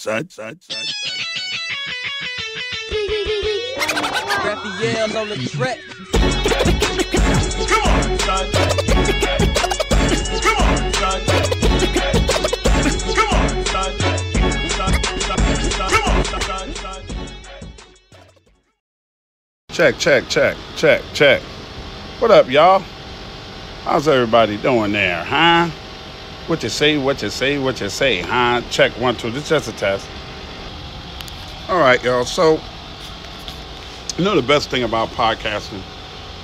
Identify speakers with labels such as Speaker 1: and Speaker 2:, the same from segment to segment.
Speaker 1: Come on, son, son, son, son.
Speaker 2: On the track.
Speaker 1: Come on, son. Come on, son. Come on, son. Come on, son, son. Check, check, check, check, check. What up, y'all? How's everybody doing there, huh? What you say, what you say, what you say, huh? Check one, two. This is just a test. All right, y'all. So, you know the best thing about podcasting?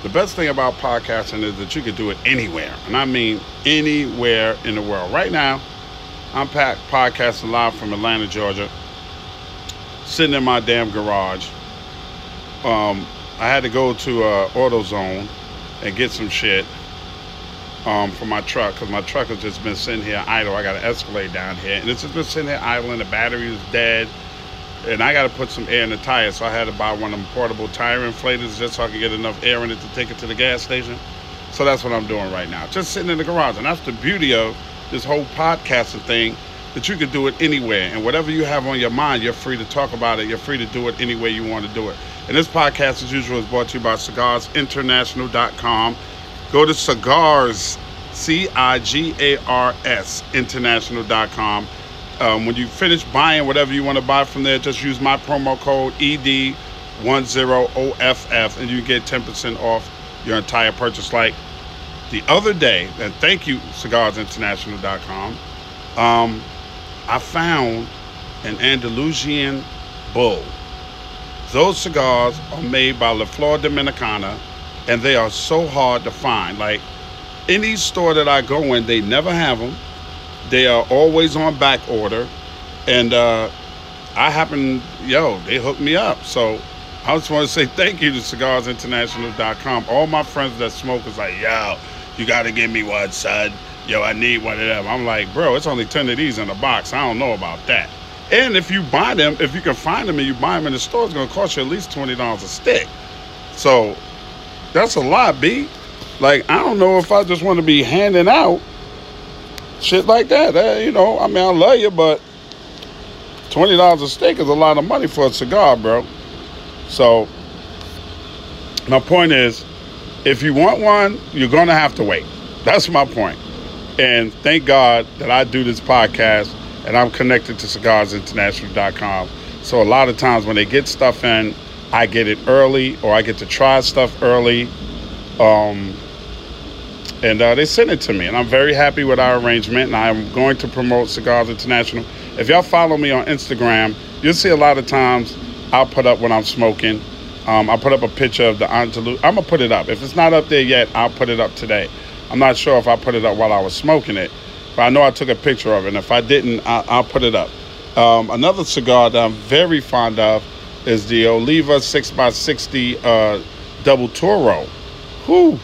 Speaker 1: The best thing about podcasting is that you can do it anywhere. And I mean anywhere in the world. Right now, I'm podcasting live from Atlanta, Georgia, sitting in my damn garage. Um, I had to go to uh, AutoZone and get some shit um, for my truck because my truck has just been sitting here idle. I got an Escalade down here, and it's just been sitting here idle, and the battery is dead. And I got to put some air in the tire, so I had to buy one of them portable tire inflators just so I could get enough air in it to take it to the gas station. So that's what I'm doing right now, just sitting in the garage. And that's the beauty of this whole podcasting thing that you can do it anywhere. And whatever you have on your mind, you're free to talk about it. You're free to do it any way you want to do it. And this podcast, as usual, is brought to you by CigarsInternational.com. Go to Cigars, C I G A R S, International.com. Um, when you finish buying whatever you want to buy from there, just use my promo code ED10OFF and you get 10% off your entire purchase. Like the other day, and thank you, CigarsInternational.com, um, I found an Andalusian bull. Those cigars are made by La Flor Dominicana, and they are so hard to find. Like any store that I go in, they never have them. They are always on back order, and uh, I happen, yo, they hooked me up. So I just want to say thank you to CigarsInternational.com. All my friends that smoke is like, yo, you got to give me one, son. Yo, I need one of them. I'm like, bro, it's only 10 of these in a box. I don't know about that. And if you buy them, if you can find them and you buy them in the store, it's going to cost you at least $20 a stick. So that's a lot, B. Like, I don't know if I just want to be handing out shit like that. Uh, you know, I mean, I love you, but $20 a stick is a lot of money for a cigar, bro. So, my point is, if you want one, you're going to have to wait. That's my point. And thank God that I do this podcast and I'm connected to cigarsinternational.com. So a lot of times when they get stuff in, I get it early or I get to try stuff early. Um, and uh, they send it to me, and I'm very happy with our arrangement. And I'm going to promote Cigars International. If y'all follow me on Instagram, you'll see a lot of times I'll put up when I'm smoking. Um, I put up a picture of the Andalu. I'm gonna put it up. If it's not up there yet, I'll put it up today. I'm not sure if I put it up while I was smoking it, but I know I took a picture of it. And if I didn't, I, I'll put it up. Um, another cigar that I'm very fond of is the Oliva 6x60 uh, Double Toro. Whew.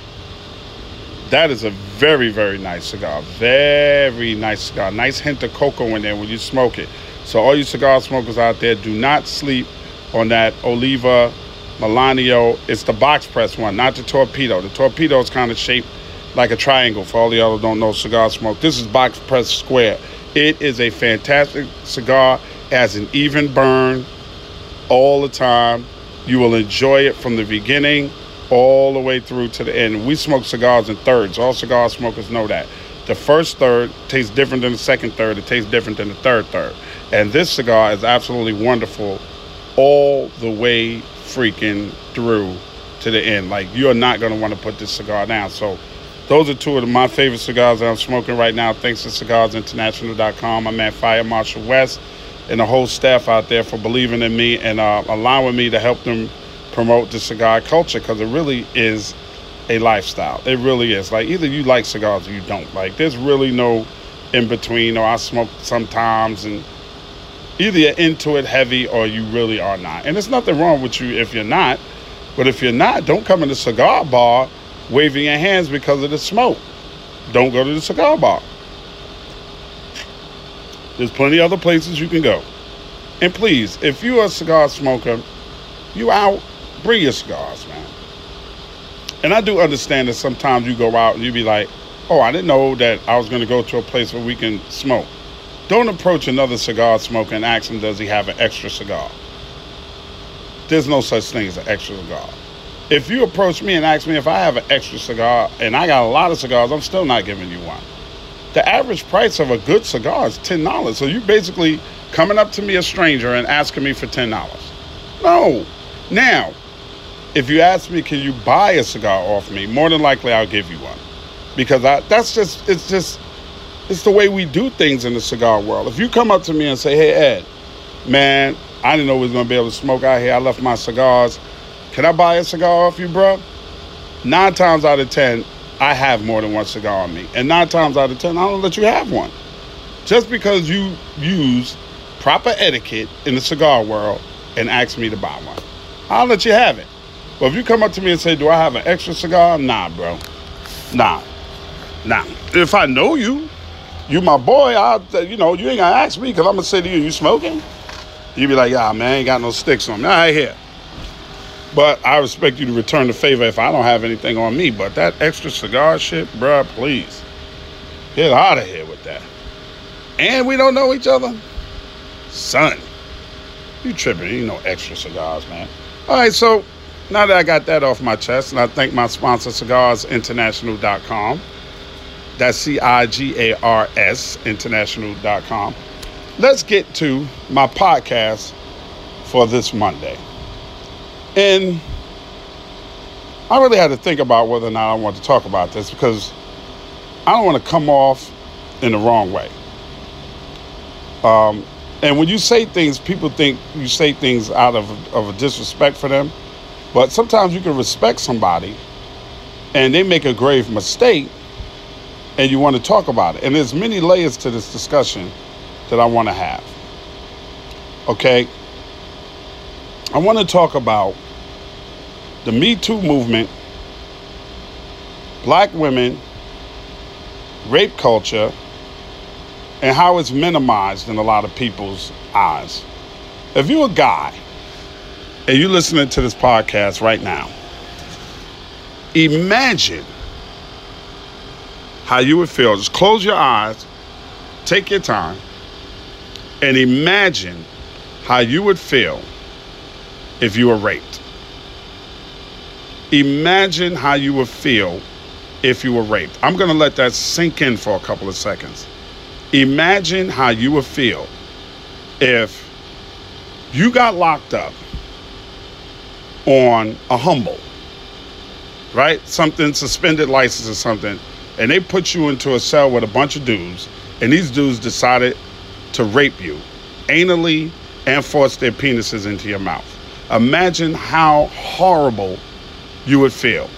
Speaker 1: That is a very, very nice cigar. Very nice cigar. Nice hint of cocoa in there when you smoke it. So, all you cigar smokers out there, do not sleep on that Oliva Melanio. It's the box press one, not the torpedo. The torpedo is kind of shaped like a triangle for all y'all who don't know cigar smoke. This is box press square. It is a fantastic cigar. It has an even burn all the time. You will enjoy it from the beginning all the way through to the end. We smoke cigars in thirds. All cigar smokers know that. The first third tastes different than the second third. It tastes different than the third third. And this cigar is absolutely wonderful all the way freaking through to the end. Like you're not gonna want to put this cigar down. So those are two of my favorite cigars that I'm smoking right now. Thanks to cigarsinternational.com. I'm at Fire Marshal West and the whole staff out there for believing in me and uh, allowing me to help them promote the cigar culture because it really is a lifestyle. It really is. Like either you like cigars or you don't. Like there's really no in between. Or I smoke sometimes and either you're into it heavy or you really are not. And there's nothing wrong with you if you're not. But if you're not, don't come in the cigar bar waving your hands because of the smoke. Don't go to the cigar bar. There's plenty other places you can go. And please, if you're a cigar smoker, you out, bring your cigars, man. And I do understand that sometimes you go out and you be like, oh, I didn't know that I was going to go to a place where we can smoke. Don't approach another cigar smoker and ask him, does he have an extra cigar? There's no such thing as an extra cigar. If you approach me and ask me if I have an extra cigar and I got a lot of cigars, I'm still not giving you one. The average price of a good cigar is $10. So you basically coming up to me, a stranger, and asking me for $10. No. Now, if you ask me, can you buy a cigar off me? More than likely, I'll give you one. Because I, that's just, it's just, it's the way we do things in the cigar world. If you come up to me and say, hey, Ed, man, I didn't know we was going to be able to smoke out here. I left my cigars. Can I buy a cigar off you, bro? Nine times out of ten, I have more than one cigar on me. And nine times out of ten, I don't let you have one. Just because you use proper etiquette in the cigar world and ask me to buy one. I'll let you have it. But if you come up to me and say, Do I have an extra cigar? Nah, bro. Nah. Nah. If I know you, you my boy, I you know, you ain't gonna ask me because I'm gonna say to you, you smoking? You be like, yeah, man, ain't got no sticks on me. All right, here. But I expect you to return the favor if I don't have anything on me. But that extra cigar shit, bruh, please. Get out of here with that. And we don't know each other? Son, you tripping. You know extra cigars, man. All right, so now that I got that off my chest, and I thank my sponsor, cigarsinternational.com. That's C I G A R S, international.com. Let's get to my podcast for this Monday. And I really had to think about whether or not I want to talk about this because I don't want to come off in the wrong way. Um, and when you say things, people think you say things out of, of a disrespect for them. But sometimes you can respect somebody and they make a grave mistake and you want to talk about it. And there's many layers to this discussion that I want to have. Okay? I want to talk about the Me Too movement, black women, rape culture, and how it's minimized in a lot of people's eyes. If you're a guy and you're listening to this podcast right now, imagine how you would feel. Just close your eyes, take your time, and imagine how you would feel if you were raped. Imagine how you would feel if you were raped. I'm going to let that sink in for a couple of seconds. Imagine how you would feel if you got locked up on a humble, right? Something suspended license or something, and they put you into a cell with a bunch of dudes, and these dudes decided to rape you anally and force their penises into your mouth. Imagine how horrible you would feel.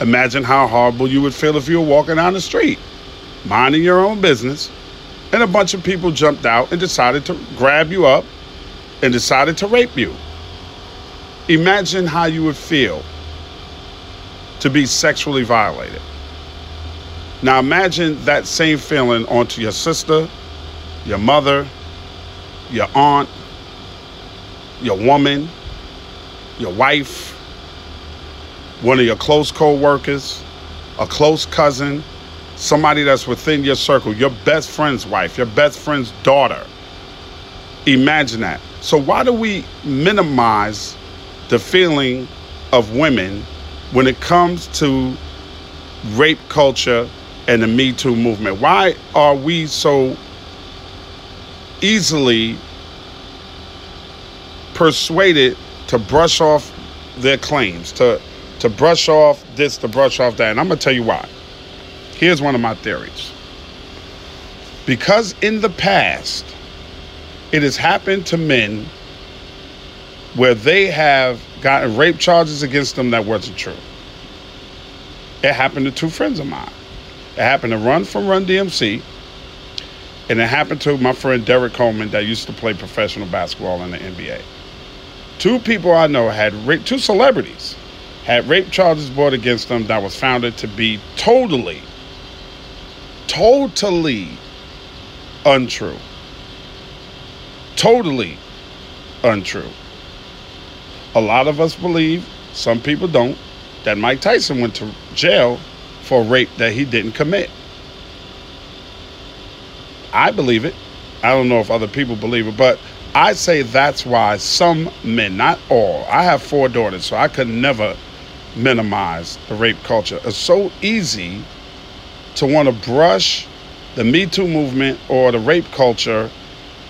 Speaker 1: Imagine how horrible you would feel if you were walking down the street, minding your own business, and a bunch of people jumped out and decided to grab you up and decided to rape you. Imagine how you would feel to be sexually violated. Now imagine that same feeling onto your sister, your mother, your aunt, your woman, your wife, one of your close co-workers, a close cousin, somebody that's within your circle, your best friend's wife, your best friend's daughter. Imagine that. So why do we minimize the feeling of women when it comes to rape culture and the Me Too movement? Why are we so easily persuaded to brush off their claims, to to brush off this, to brush off that? And I'm gonna tell you why. Here's one of my theories. Because in the past, it has happened to men where they have gotten rape charges against them that wasn't true. It happened to two friends of mine. It happened to Run from Run DMC, and it happened to my friend Derrick Coleman that used to play professional basketball in the NBA. Two people I know had two celebrities had rape charges brought against them that was founded to be totally, totally untrue. Totally untrue. A lot of us believe, some people don't, that Mike Tyson went to jail for rape that he didn't commit. I believe it. I don't know if other people believe it, but I say that's why some men, not all, I have four daughters, so I could never minimize the rape culture. It's so easy to want to brush the Me Too movement or the rape culture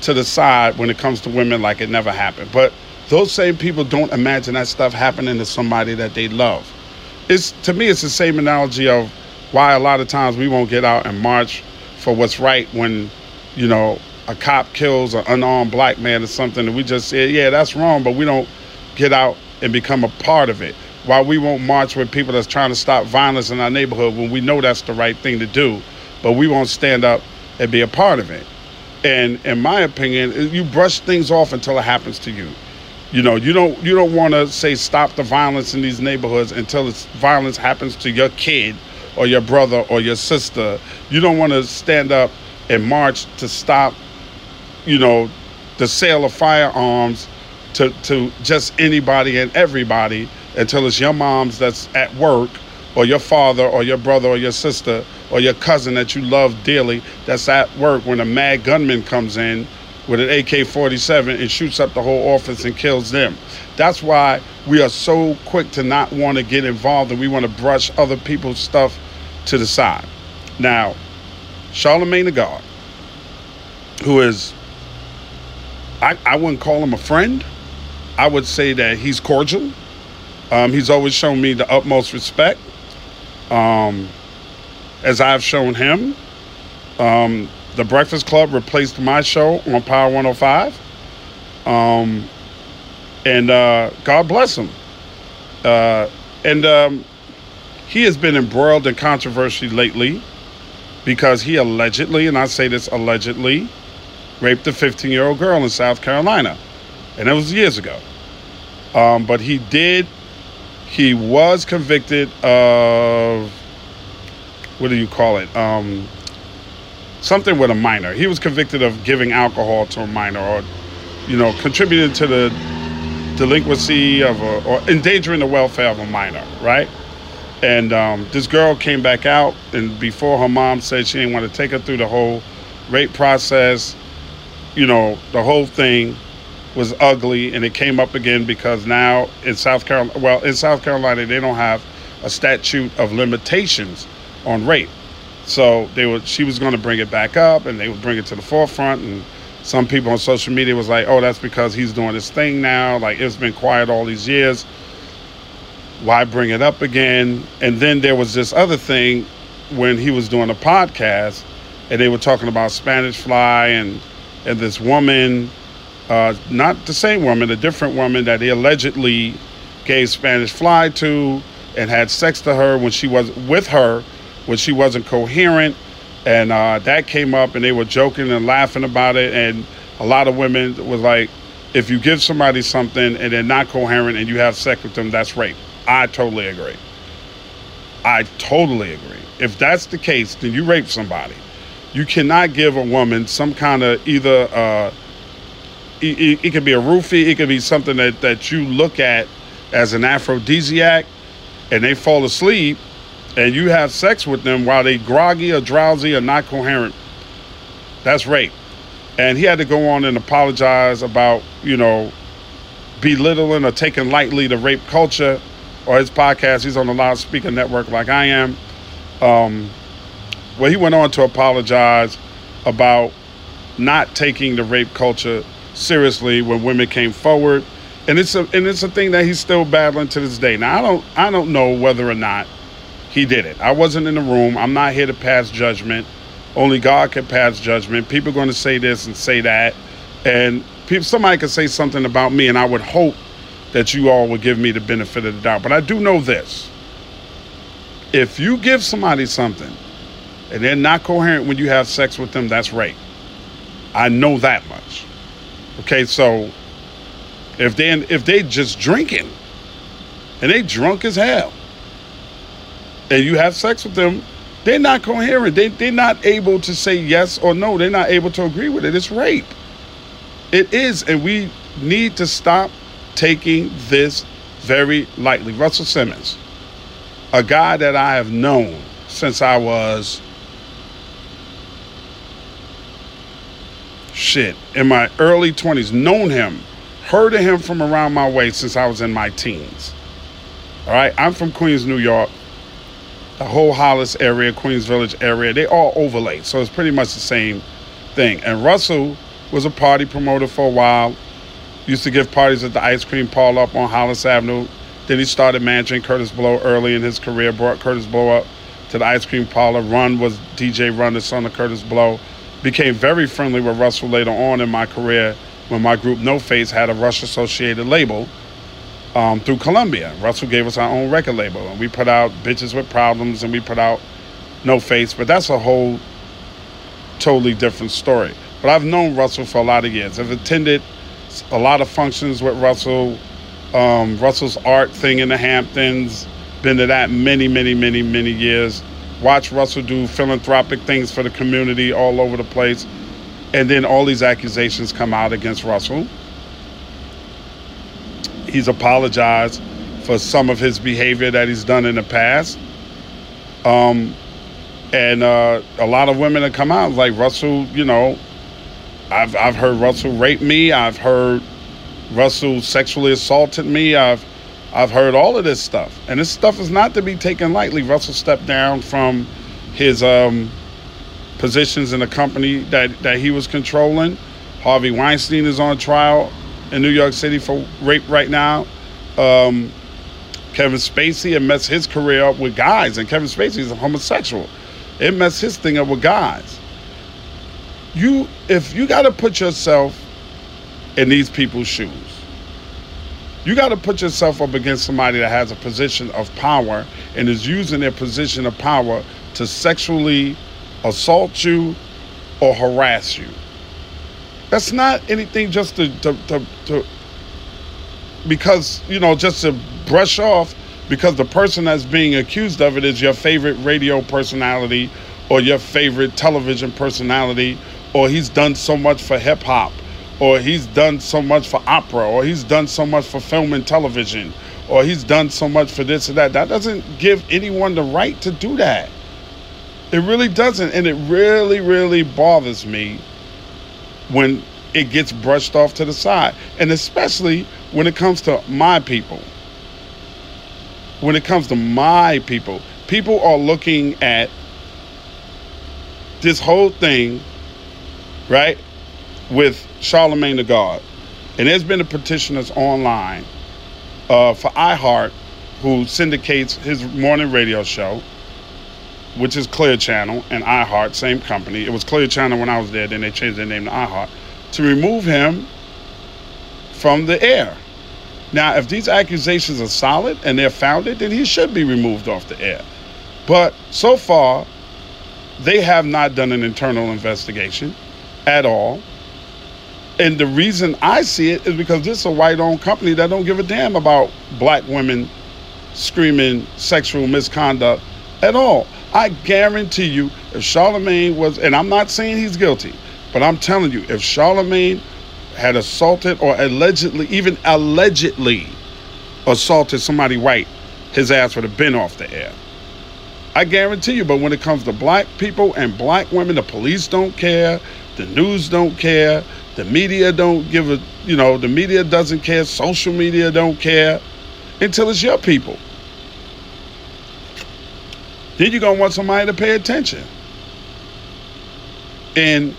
Speaker 1: to the side when it comes to women like it never happened. But those same people don't imagine that stuff happening to somebody that they love. It's to me it's the same analogy of why a lot of times we won't get out and march for what's right when, you know, a cop kills an unarmed black man or something and we just say, yeah, that's wrong, but we don't get out and become a part of it. Why we won't march with people that's trying to stop violence in our neighborhood when we know that's the right thing to do, but we won't stand up and be a part of it. And in my opinion, you brush things off until it happens to you. You know, you don't you don't want to say stop the violence in these neighborhoods until it's violence happens to your kid or your brother or your sister. You don't want to stand up and march to stop, you know, the sale of firearms to to just anybody and everybody until it's your mom's that's at work or your father or your brother or your sister or your cousin that you love dearly that's at work when a mad gunman comes in with an AK 47 and shoots up the whole office and kills them. That's why we are so quick to not want to get involved and we want to brush other people's stuff to the side. Now, Charlemagne the God, who is, I, I wouldn't call him a friend. I would say that he's cordial. Um, he's always shown me the utmost respect, um, as I've shown him. Um, the Breakfast Club replaced my show on Power 105. Um, and uh, God bless him. Uh, and um, he has been embroiled in controversy lately because he allegedly, and I say this allegedly, raped a 15 year old girl in South Carolina. And it was years ago. Um, but he did, he was convicted of, what do you call it? Um, something with a minor. He was convicted of giving alcohol to a minor or, you know, contributing to the delinquency of a, or endangering the welfare of a minor, right? And um, this girl came back out, and before her mom said she didn't want to take her through the whole rape process, you know, the whole thing was ugly, and it came up again because now in South Carolina, well, in South Carolina, they don't have a statute of limitations on rape. So they were, she was going to bring it back up, and they would bring it to the forefront. And some people on social media was like, "Oh, that's because he's doing this thing now. Like it's been quiet all these years. Why bring it up again?" And then there was this other thing when he was doing a podcast, and they were talking about Spanish Fly and and this woman, uh, not the same woman, a different woman that he allegedly gave Spanish Fly to and had sex to her when she was with her when she wasn't coherent. And uh, that came up, and they were joking and laughing about it. And a lot of women was like, if you give somebody something and they're not coherent and you have sex with them, that's rape. I totally agree. I totally agree. If that's the case, then you rape somebody. You cannot give a woman some kind of either, uh, it, it, it could be a roofie, it could be something that, that you look at as an aphrodisiac and they fall asleep and you have sex with them while they groggy or drowsy or not coherent, that's rape. And he had to go on and apologize about, you know, belittling or taking lightly the rape culture or his podcast. He's on the loudspeaker network like I am. Um, Well, he went on to apologize about not taking the rape culture seriously when women came forward, and it's a and it's a thing that he's still battling to this day. Now I don't I don't know whether or not he did it. I wasn't in the room. I'm not here to pass judgment. Only God can pass judgment. People are going to say this and say that, and people somebody could say something about me, and I would hope that you all would give me the benefit of the doubt. But I do know this: if you give somebody something and they're not coherent when you have sex with them, that's rape. I know that much. Okay, so if they if they just drinking and they drunk as hell, and you have sex with them, they're not coherent. They they're not able to say yes or no. They're not able to agree with it. It's rape. It is, and we need to stop taking this very lightly. Russell Simmons, a guy that I have known since I was shit in my early 20s, known him, heard of him from around my way since I was in my teens. All right, I'm from Queens, New York. The whole Hollis area, Queens Village area, they all overlaid. So it's pretty much the same thing. And Russell was a party promoter for a while. Used to give parties at the ice cream parlor up on Hollis Avenue. Then he started managing Kurtis Blow early in his career, brought Kurtis Blow up to the ice cream parlor. Run was DJ Run, the son of Kurtis Blow. Became very friendly with Russell later on in my career when my group No Face had a Rush associated label um, through Columbia. Russell gave us our own record label, and we put out Bitches with Problems and we put out No Face, but that's a whole totally different story. But I've known Russell for a lot of years. I've attended a lot of functions with Russell. Um, Russell's art thing in the Hamptons. Been to that many, many, many, many years. Watch Russell do philanthropic things for the community all over the place. And then all these accusations come out against Russell. He's apologized for some of his behavior that he's done in the past. Um, and uh, a lot of women have come out like Russell, you know, I've, I've heard Russell rape me. I've heard Russell sexually assaulted me. I've I've heard all of this stuff, and this stuff is not to be taken lightly. Russell stepped down from his um, positions in the company that, that he was controlling. Harvey Weinstein is on trial in New York City for rape right now. Um, Kevin Spacey it messed his career up with guys, and Kevin Spacey is a homosexual. It messed his thing up with guys. You, if you got to put yourself in these people's shoes, you got to put yourself up against somebody that has a position of power and is using their position of power to sexually assault you or harass you. That's not anything just to, to, to, to because, you know, just to brush off because the person that's being accused of it is your favorite radio personality or your favorite television personality or he's done so much for hip hop or he's done so much for opera, or he's done so much for film and television, or he's done so much for this and that. That doesn't give anyone the right to do that. It really doesn't. And it really, really bothers me when it gets brushed off to the side. And especially when it comes to my people. When it comes to my people, people are looking at this whole thing, right? With Charlemagne the God. And there's been a petitioners online uh, for iHeart, who syndicates his morning radio show, which is Clear Channel and iHeart, same company. It was Clear Channel when I was there, then they changed their name to iHeart, to remove him from the air. Now, if these accusations are solid and they're founded, then he should be removed off the air. But so far, they have not done an internal investigation at all. And the reason I see it is because this is a white-owned company that don't give a damn about black women screaming sexual misconduct at all. I guarantee you, if Charlemagne was, and I'm not saying he's guilty, but I'm telling you, if Charlemagne had assaulted or allegedly, even allegedly assaulted somebody white, his ass would have been off the air. I guarantee you, but when it comes to black people and black women, the police don't care, the news don't care, the media don't give a, you know, the media doesn't care. Social media don't care until it's your people. Then you're going to want somebody to pay attention. And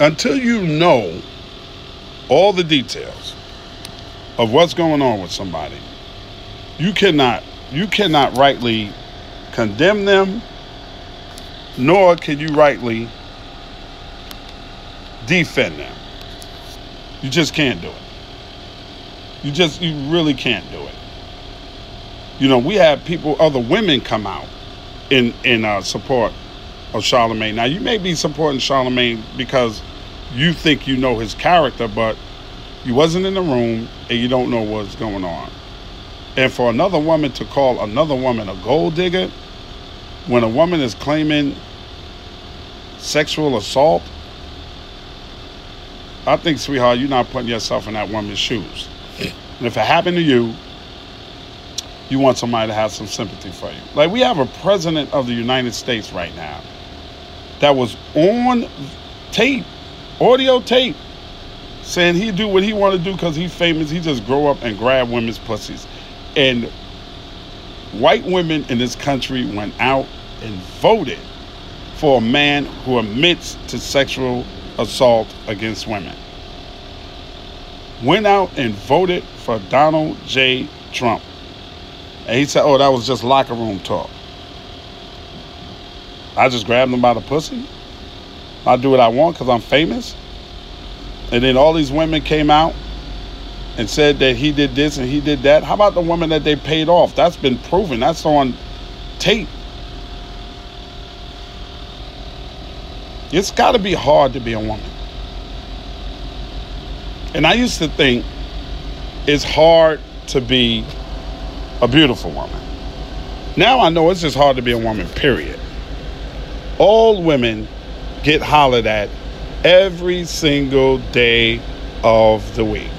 Speaker 1: until you know all the details of what's going on with somebody, you cannot you cannot rightly condemn them, nor can you rightly defend them. You just can't do it. You just you really can't do it. You know, we have people, other women come out in in uh, support of Charlemagne. Now, you may be supporting Charlemagne because you think you know his character, but you wasn't in the room and you don't know what's going on. And for another woman to call another woman a gold digger, when a woman is claiming sexual assault, I think, sweetheart, you're not putting yourself in that woman's shoes. And if it happened to you, you want somebody to have some sympathy for you. Like we have a president of the United States right now that was on tape, audio tape, saying he do what he want to do because he's famous. He just grow up and grab women's pussies. And white women in this country went out and voted for a man who admits to sexual assault against women. Went out and voted for Donald J. Trump. And he said, oh, that was just locker room talk. I just grabbed him by the pussy. I do what I want because I'm famous. And then all these women came out and said that he did this and he did that. How about the woman that they paid off? That's been proven. That's on tape. It's got to be hard to be a woman. And I used to think it's hard to be a beautiful woman. Now I know it's just hard to be a woman, period. All women get hollered at every single day of the week.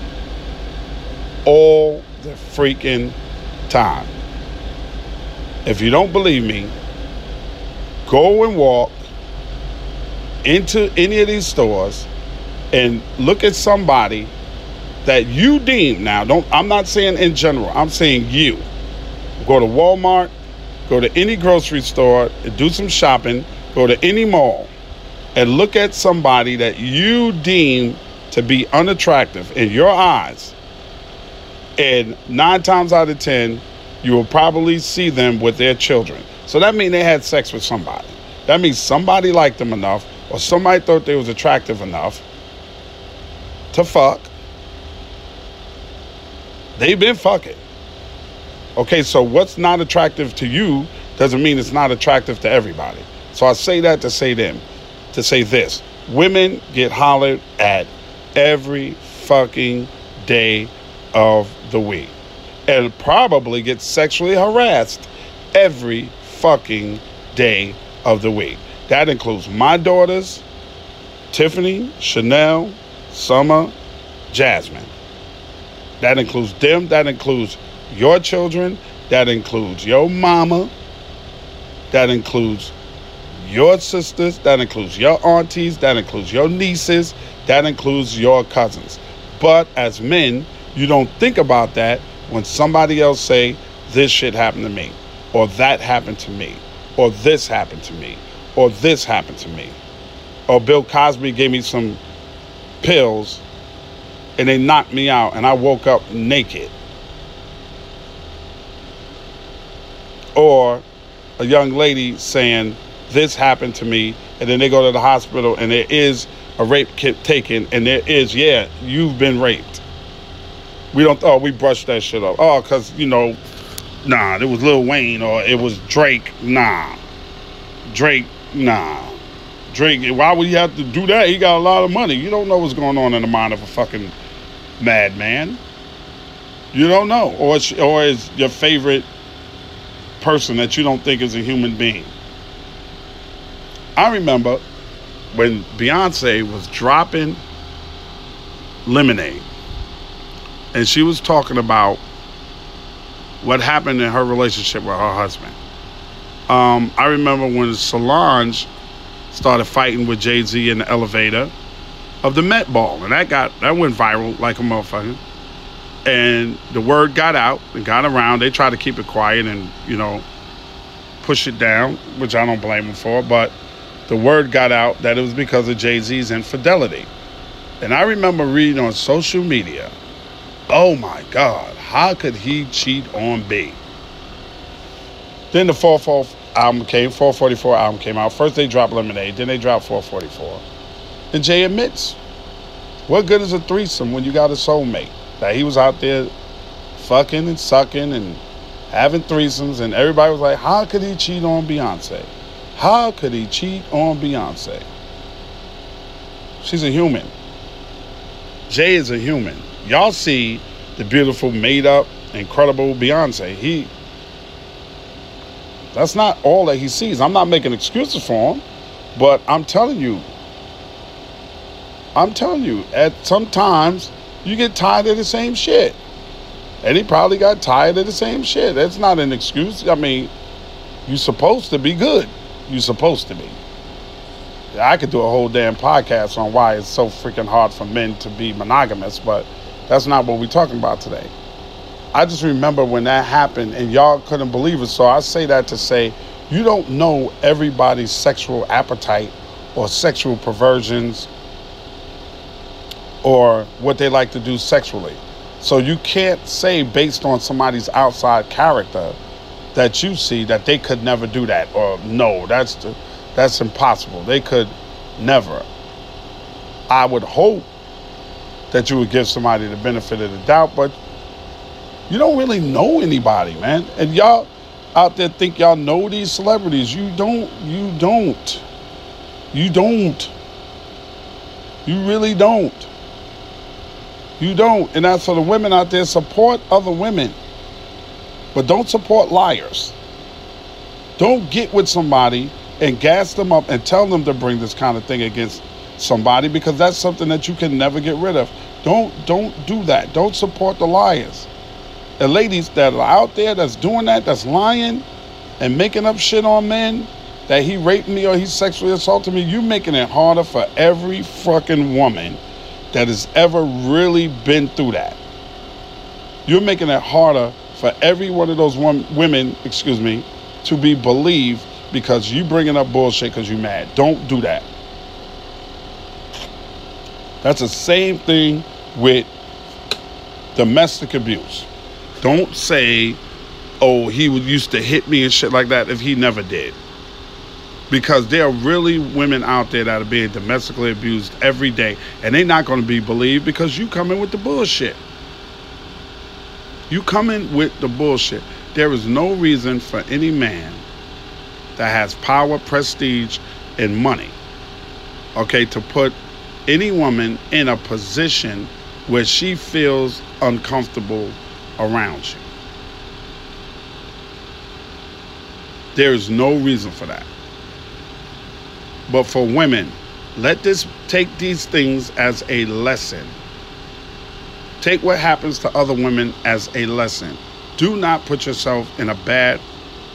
Speaker 1: All the freaking time. If you don't believe me, go and walk into any of these stores and look at somebody that you deem now don't I'm not saying in general I'm saying you. Go to Walmart go to any grocery store do some shopping go to any mall and look at somebody that you deem to be unattractive in your eyes. And 9 times out of 10 you will probably see them with their children. So that means they had sex with somebody. That means somebody liked them enough or somebody thought they was attractive enough to fuck They've been fucking. Okay, so what's not attractive to you doesn't mean it's not attractive to everybody. So I say that to say them, to say this. Women get hollered at every fucking day of the week. And probably get sexually harassed every fucking day of the week. That includes my daughters, Tiffany, Chanel, Summer, Jasmine. That includes them, that includes your children, that includes your mama, that includes your sisters, that includes your aunties, that includes your nieces, that includes your cousins. But as men, you don't think about that when somebody else say this shit happened to me or that happened to me or this happened to me or this happened to me or Bill Cosby gave me some pills and they knocked me out and I woke up naked. Or a young lady saying, This happened to me, and then they go to the hospital and there is a rape kit taken, and there is, yeah, you've been raped. We don't, oh, we brushed that shit off. Oh, because, you know, nah, it was Lil Wayne or it was Drake. Nah. Drake, nah. Drake, why would you have to do that? He got a lot of money. You don't know what's going on in the mind of a fucking madman. You don't know. Or, or is your favorite person that you don't think is a human being. I remember when Beyonce was dropping Lemonade and she was talking about what happened in her relationship with her husband. Um, I remember when Solange started fighting with Jay Z in the elevator of the Met Ball, and that got that went viral like a motherfucker. And the word got out and got around. They tried to keep it quiet and you know push it down, which I don't blame them for. But the word got out that it was because of Jay Z's infidelity. And I remember reading on social media, oh my God, how could he cheat on B? Then the 444 album came, 444 album came out. First they dropped Lemonade, then they dropped 444. And Jay admits, what good is a threesome when you got a soulmate? That he was out there fucking and sucking and having threesomes, and everybody was like, how could he cheat on Beyonce? How could he cheat on Beyonce? She's a human. Jay is a human. Y'all see the beautiful, made up, incredible Beyonce. He that's not all that he sees. I'm not making excuses for him, but I'm telling you, I'm telling you, at sometimes you get tired of the same shit. And he probably got tired of the same shit. That's not an excuse. I mean, you're supposed to be good. You're supposed to be. I could do a whole damn podcast on why it's so freaking hard for men to be monogamous, but that's not what we're talking about today. I just remember when that happened and y'all couldn't believe it. So I say that to say you don't know everybody's sexual appetite or sexual perversions or what they like to do sexually. So you can't say based on somebody's outside character that you see that they could never do that or no, that's the, that's impossible. They could never. I would hope that you would give somebody the benefit of the doubt, but you don't really know anybody, man. And y'all out there think y'all know these celebrities. You don't. You don't. You don't. You really don't. You don't. And that's for the women out there, support other women. But don't support liars. Don't get with somebody and gas them up and tell them to bring this kind of thing against somebody because that's something that you can never get rid of. Don't don't do that. Don't support the liars. The ladies that are out there that's doing that, that's lying and making up shit on men, that he raped me or he sexually assaulted me, You're making it harder for every fucking woman that has ever really been through that. You're making it harder for every one of those women, excuse me, to be believed because you bringing up bullshit because you're mad. Don't do that. That's the same thing with domestic abuse. Don't say, oh, he used to hit me and shit like that if he never did. Because there are really women out there that are being domestically abused every day, and they're not going to be believed because you come in with the bullshit. You come in with the bullshit. There is no reason for any man that has power, prestige, and money, okay, to put any woman in a position where she feels uncomfortable around you. There is no reason for that. But for women, let this take these things as a lesson. Take what happens to other women as a lesson. Do not put yourself in a bad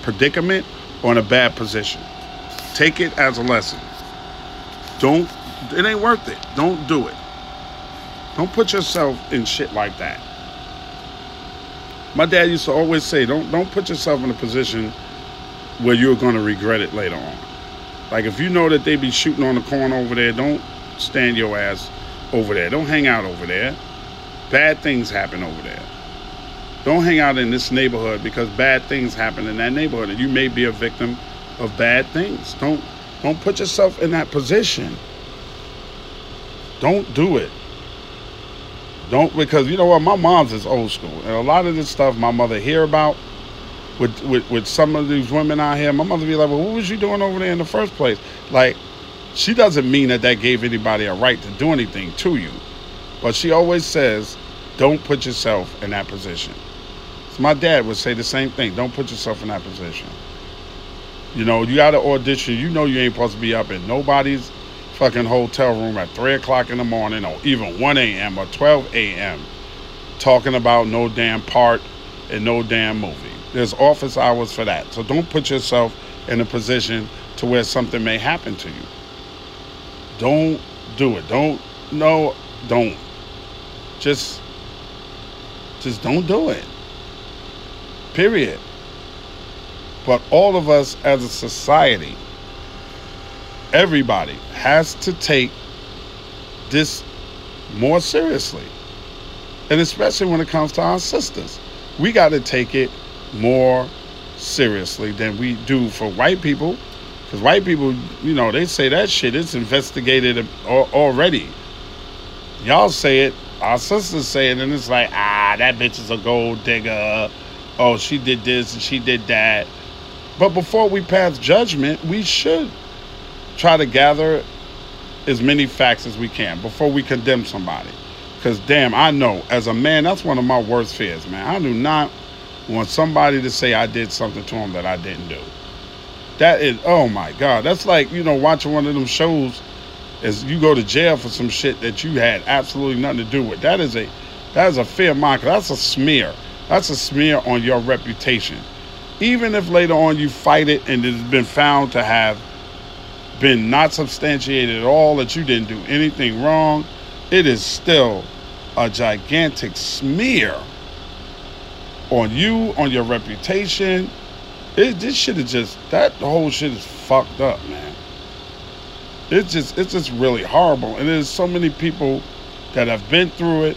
Speaker 1: predicament or in a bad position. Take it as a lesson. Don't, it ain't worth it. Don't do it. Don't put yourself in shit like that. My dad used to always say, don't don't put yourself in a position where you're gonna regret it later on. Like if you know that they be shooting on the corner over there, don't stand your ass over there. Don't hang out over there. Bad things happen over there. Don't hang out in this neighborhood because bad things happen in that neighborhood and you may be a victim of bad things. Don't don't put yourself in that position. Don't do it. Don't because you know what, my mom's is old school, and a lot of this stuff my mother hear about with with, with some of these women out here. My mother be like, "Well, what was you doing over there in the first place?" Like, she doesn't mean that that gave anybody a right to do anything to you, but she always says, "Don't put yourself in that position." So my dad would say the same thing. Don't put yourself in that position. You know, you got to audition. You know you ain't supposed to be up in nobody's fucking hotel room at 3 o'clock in the morning or even 1 a.m. or 12 a.m. talking about no damn part and no damn movie. There's office hours for that. So don't put yourself in a position to where something may happen to you. Don't do it. Don't no, don't. Just just don't do it. Period. But all of us as a society everybody has to take this more seriously. And especially when it comes to our sisters. We got to take it more seriously than we do for white people. Because white people, you know, they say that shit, it's investigated already. Y'all say it, our sisters say it, and it's like, ah, that bitch is a gold digger. Oh, she did this and she did that. But before we pass judgment, we should try to gather as many facts as we can before we condemn somebody. Because, damn, I know as a man, that's one of my worst fears, man. I do not want somebody to say I did something to them that I didn't do. That is, oh my God. That's like, you know, watching one of them shows as you go to jail for some shit that you had absolutely nothing to do with. That is a, that is a fear marker. That's a smear. That's a smear on your reputation. Even if later on you fight it and it's been found to have been not substantiated at all, that you didn't do anything wrong, it is still a gigantic smear on you, on your reputation. It, this shit is just that whole shit is fucked up, man. It's just it's just really horrible, and there's so many people that have been through it.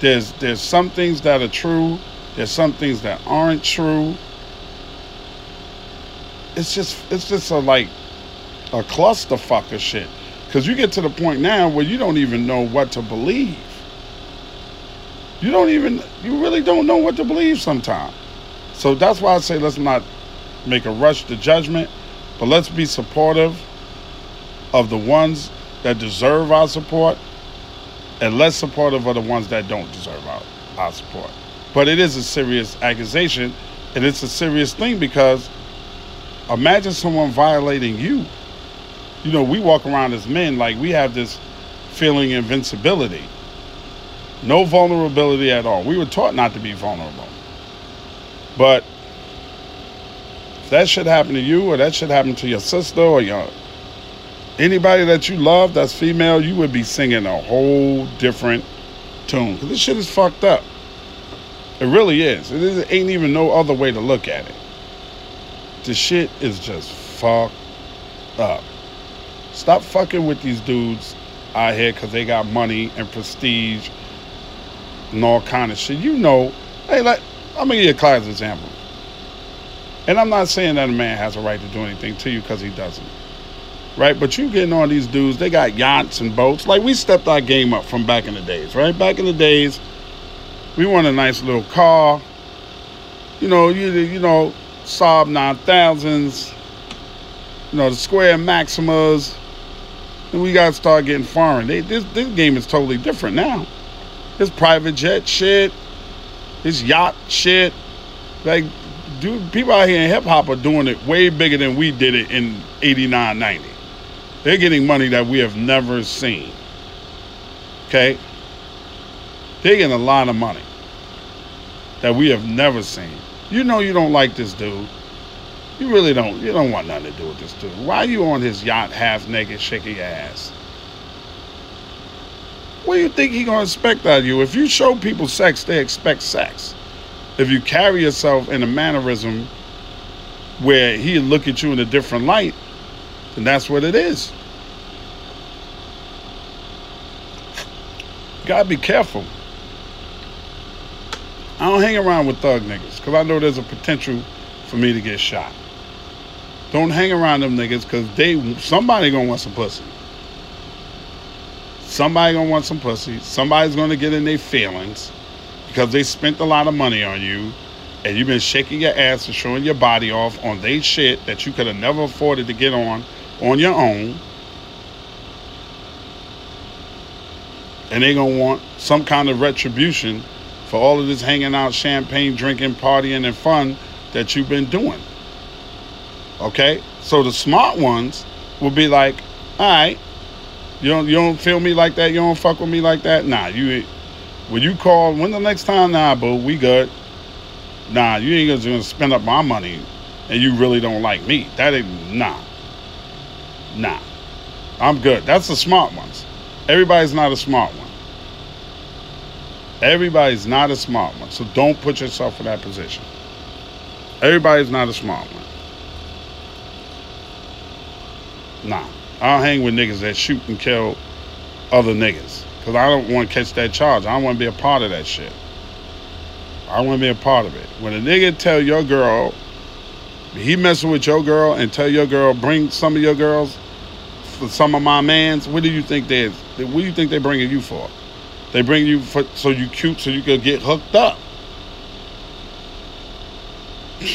Speaker 1: There's there's some things that are true. There's some things that aren't true. It's just it's just a like a clusterfuck of shit. Because you get to the point now where you don't even know what to believe. You don't even, you really don't know what to believe sometimes. So that's why I say let's not make a rush to judgment, but let's be supportive of the ones that deserve our support and less supportive of the ones that don't deserve our, our support. But it is a serious accusation and it's a serious thing because imagine someone violating you you know, we walk around as men like we have this feeling invincibility. No vulnerability at all. We were taught not to be vulnerable. But if that should happen to you or that should happen to your sister or your anybody that you love that's female, you would be singing a whole different tune. Cause this shit is fucked up. It really is. It ain't even no other way to look at it. The shit is just fucked up. Stop fucking with these dudes out here because they got money and prestige and all kind of shit. You know, hey, like, I'm gonna give you a class example. And I'm not saying that a man has a right to do anything to you because he doesn't. Right? But you getting on these dudes, they got yachts and boats. Like we stepped our game up from back in the days, right? Back in the days, we want a nice little car. You know, you you know, Saab 9000s, you know, the Square Maximas, we gotta start getting foreign. They, this this game is totally different now. This private jet shit, this yacht shit, like dude, people out here in hip hop are doing it way bigger than we did it in 89, 90. They're getting money that we have never seen. Okay? They're getting a lot of money that we have never seen. You know you don't like this dude. You really don't. You don't want nothing to do with this dude. Why are you on his yacht half naked, shaking your ass? What do you think he gonna expect out of you? If you show people sex, they expect sex. If you carry yourself in a mannerism where he look at you in a different light, then that's what it is. gotta be careful. I don't hang around with thug niggas because I know there's a potential for me to get shot. Don't hang around them niggas because they somebody gonna want some pussy. Somebody gonna want some pussy. Somebody's gonna get in their feelings because they spent a lot of money on you and you've been shaking your ass and showing your body off on they shit that you could have never afforded to get on on your own. And they gonna want some kind of retribution for all of this hanging out, champagne drinking, partying, and fun that you've been doing. Okay? So the smart ones will be like, all right, you don't you don't feel me like that, you don't fuck with me like that. Nah, you when you call when the next time, nah, boo, we good. Nah, you ain't gonna spend up my money and you really don't like me. That ain't nah. Nah. I'm good. That's the smart ones. Everybody's not a smart one. Everybody's not a smart one. So don't put yourself in that position. Everybody's not a smart one. Nah, I don't hang with niggas that shoot and kill other niggas. Cause I don't want to catch that charge. I don't want to be a part of that shit. I want to be a part of it. When a nigga tell your girl, he messing with your girl and tell your girl, bring some of your girls for some of my mans, what do you think they what do you think they bringing you for? They bring you for so you cute so you could get hooked up.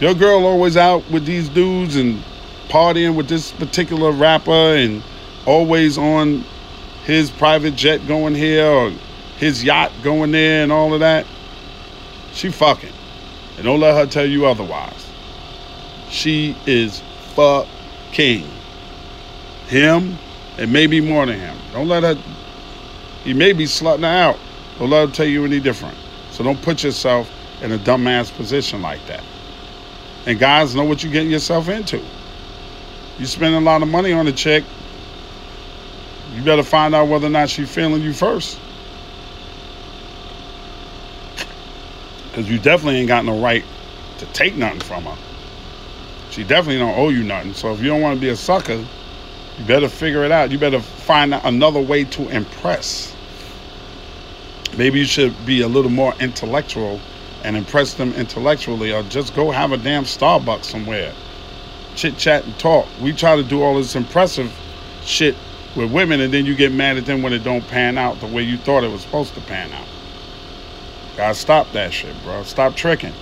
Speaker 1: Your girl always out with these dudes and partying with this particular rapper and always on his private jet going here or his yacht going there and all of that. She fucking. And don't let her tell you otherwise. She is fucking. Him and maybe more than him. Don't let her, he may be slutting her out. Don't let her tell you any different. So don't put yourself in a dumbass position like that. And guys know what you're getting yourself into. You spending a lot of money on a chick, you better find out whether or not she's feeling you first. Because you definitely ain't got no right to take nothing from her. She definitely don't owe you nothing. So if you don't want to be a sucker, you better figure it out. You better find another way to impress. Maybe you should be a little more intellectual and impress them intellectually, or just go have a damn Starbucks somewhere. Chit chat and talk. We try to do all this impressive shit with women, and then you get mad at them when it don't pan out the way you thought it was supposed to pan out. Gotta stop that shit, bro. Stop tricking.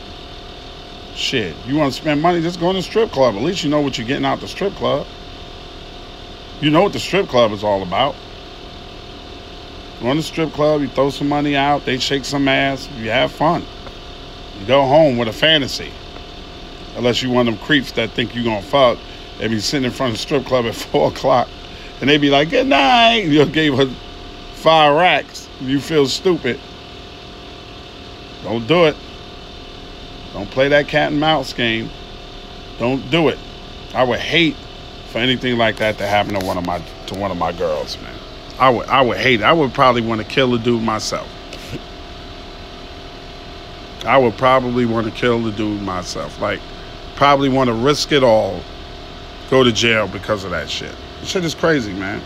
Speaker 1: Shit, you want to spend money? Just go in the strip club. At least you know what you're getting out the strip club. You know what the strip club is all about. Go in the strip club, you throw some money out, they shake some ass, you have fun. You go home with a fantasy. Unless you one of them creeps that think you gonna fuck. and be sitting in front of the strip club at four o'clock and they be like, good night. You gave her five racks. You feel stupid. Don't do it. Don't play that cat and mouse game. Don't do it. I would hate for anything like that to happen to one of my to one of my girls, man. I would I would hate it. I would probably want to kill the dude myself. I would probably want to kill the dude myself. Like, probably want to risk it all, go to jail because of that shit. Shit is crazy, man.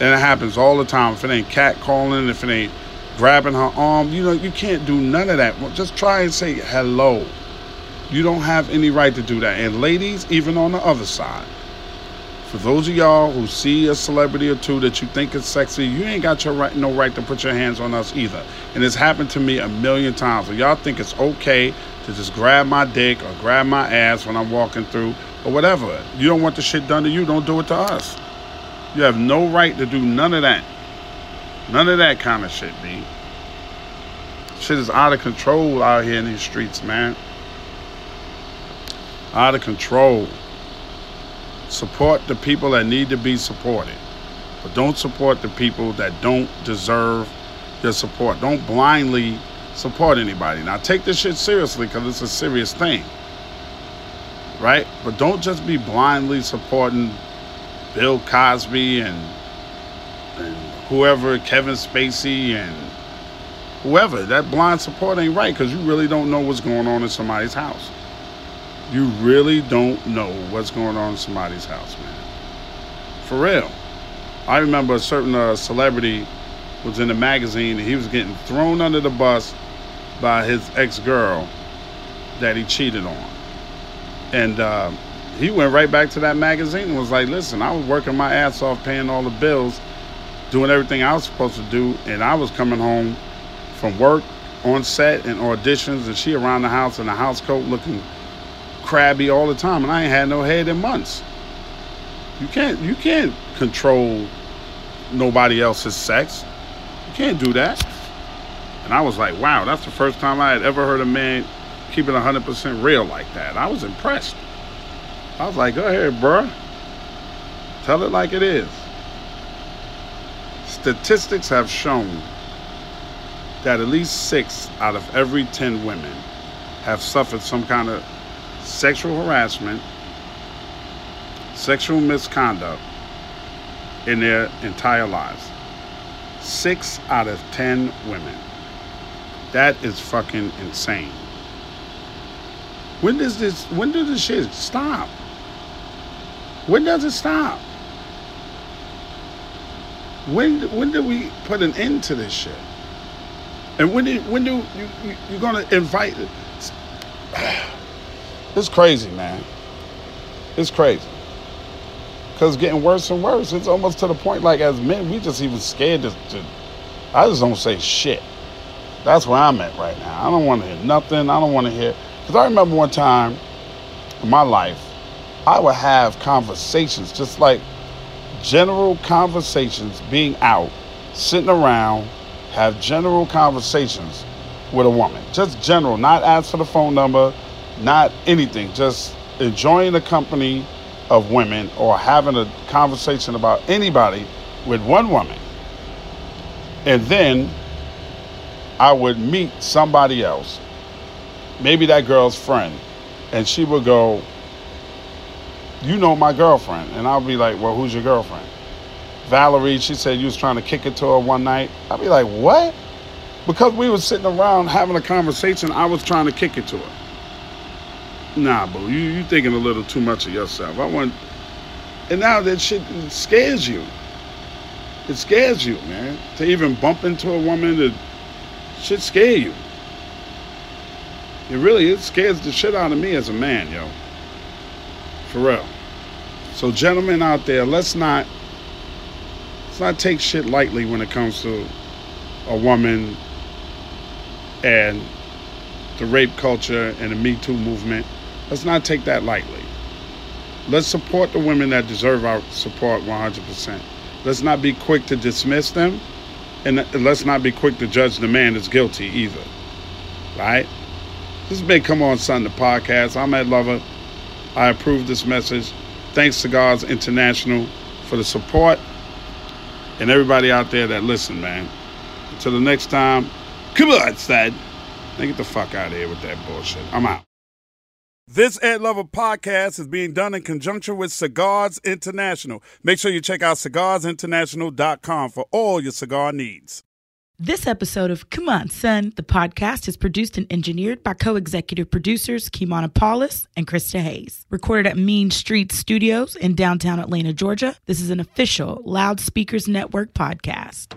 Speaker 1: And it happens all the time. If it ain't cat calling, if it ain't grabbing her arm, you know, you can't do none of that. Just try and say hello. You don't have any right to do that. And ladies, even on the other side, for those of y'all who see a celebrity or two that you think is sexy, you ain't got your right, no right to put your hands on us either. And it's happened to me a million times. So y'all think it's okay to just grab my dick or grab my ass when I'm walking through or whatever. You don't want the shit done to you, don't do it to us. You have no right to do none of that. None of that kind of shit, B. Shit is out of control out here in these streets, man. Out of control. Support the people that need to be supported. But don't support the people that don't deserve your support. Don't blindly support anybody. Now take this shit seriously because it's a serious thing. Right? But don't just be blindly supporting Bill Cosby and, and whoever, Kevin Spacey and whoever. That blind support ain't right because you really don't know what's going on in somebody's house. You really don't know what's going on in somebody's house, man. For real. I remember a certain uh, celebrity was in a magazine and he was getting thrown under the bus by his ex-girl that he cheated on. And uh, he went right back to that magazine and was like, listen, I was working my ass off paying all the bills, doing everything I was supposed to do, and I was coming home from work on set and auditions and she around the house in a house coat looking crabby all the time and I ain't had no head in months. You can't you can't control nobody else's sex. You can't do that. And I was like, wow, that's the first time I had ever heard a man keep it 100% real like that. I was impressed. I was like, go ahead, bruh. Tell it like it is. Statistics have shown that at least six out of every 10 women have suffered some kind of sexual harassment, sexual misconduct in their entire lives. Six out of 10 women. That is fucking insane. When does this when does this shit stop? When does it stop? When when do we put an end to this shit? And when do when do you, you you're gonna invite? It's crazy, man. It's crazy. Cause it's getting worse and worse. It's almost to the point like as men, we just even scared to. to I just don't say shit. That's where I'm at right now. I don't want to hear nothing. I don't want to hear. Cause I remember one time in my life, I would have conversations, just like general conversations, being out, sitting around, have general conversations with a woman. Just general, not ask for the phone number, not anything, just enjoying the company of women or having a conversation about anybody with one woman. And then I would meet somebody else, maybe that girl's friend, and she would go, You know my girlfriend. And I'll be like, Well, who's your girlfriend? Valerie, she said you was trying to kick it to her one night. I'd be like, What? Because we were sitting around having a conversation, I was trying to kick it to her. Nah, boo, you you thinking a little too much of yourself. I want, and now that shit scares you. It scares you, man. To even bump into a woman, that shit scare you. It really it scares the shit out of me as a man, yo. For real. So, gentlemen out there, let's not let's not take shit lightly when it comes to a woman and the rape culture and the Me Too movement. Let's not take that lightly. Let's support the women that deserve our support 100%. Let's not be quick to dismiss them, and let's not be quick to judge the man as guilty either. Right? This has been C'Mon Son, the podcast. I'm Ed Lover. I approve this message. Thanks to Cigars International for the support and everybody out there that listen, man. Until the next time, come on, son. Now get the fuck out of here with that bullshit. I'm out. This Ed Lover podcast is being done in conjunction with Cigars International. Make sure you check out cigarsinternational.com for all your cigar needs.
Speaker 3: This episode of C'Mon Son, the podcast, is produced and engineered by co executive producers Kimana Paulus and Krista Hayes. Recorded at Mean Street Studios in downtown Atlanta, Georgia, this is an official Loudspeakers Network podcast.